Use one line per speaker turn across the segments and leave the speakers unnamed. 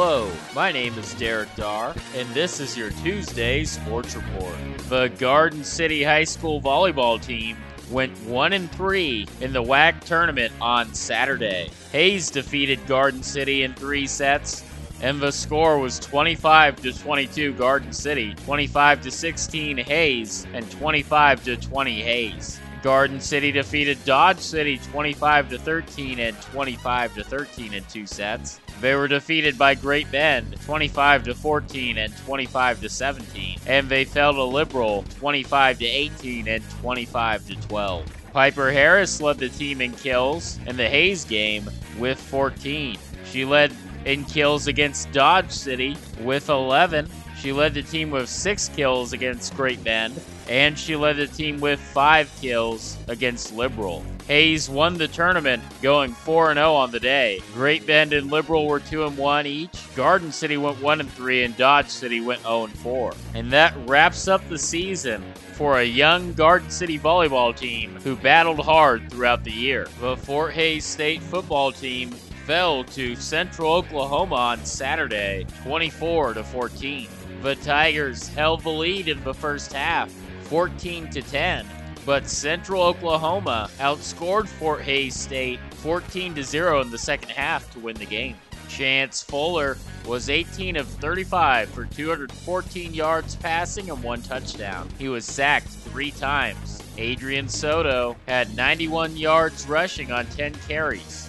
Hello, my name is Derek Dar, and this is your Tuesday Sports Report. The Garden City High School volleyball team went 1 and 3 in the WAC tournament on Saturday. Hays defeated Garden City in 3 sets, and the score was 25 to 22 Garden City, 25 to 16 Hays, and 25 to 20 Hays. Garden City defeated Dodge City 25 to 13 and 25 to 13 in two sets. They were defeated by Great Bend 25 to 14 and 25 to 17, and they fell to Liberal 25 to 18 and 25 to 12. Piper Harris led the team in kills in the Hays game with 14. She led in kills against Dodge City with 11. She led the team with six kills against Great Bend, and she led the team with five kills against Liberal. Hays won the tournament, going 4 0 on the day. Great Bend and Liberal were 2 1 each. Garden City went 1 3, and Dodge City went 0 4. And that wraps up the season for a young Garden City volleyball team who battled hard throughout the year. The Fort Hays State football team fell to Central Oklahoma on Saturday, 24 to 14. The Tigers held the lead in the first half, 14 to 10, but Central Oklahoma outscored Fort Hays State 14 to 0 in the second half to win the game. Chance Fuller was 18 of 35 for 214 yards passing and one touchdown. He was sacked three times. Adrian Soto had 91 yards rushing on 10 carries.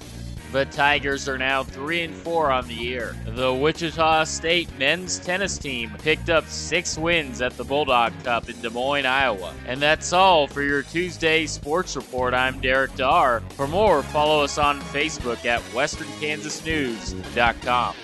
The Tigers are now 3 and 4 on the year. The Wichita State men's tennis team picked up 6 wins at the Bulldog Cup in Des Moines, Iowa. And that's all for your Tuesday sports report. I'm Derek Dar. For more, follow us on Facebook at westernkansasnews.com.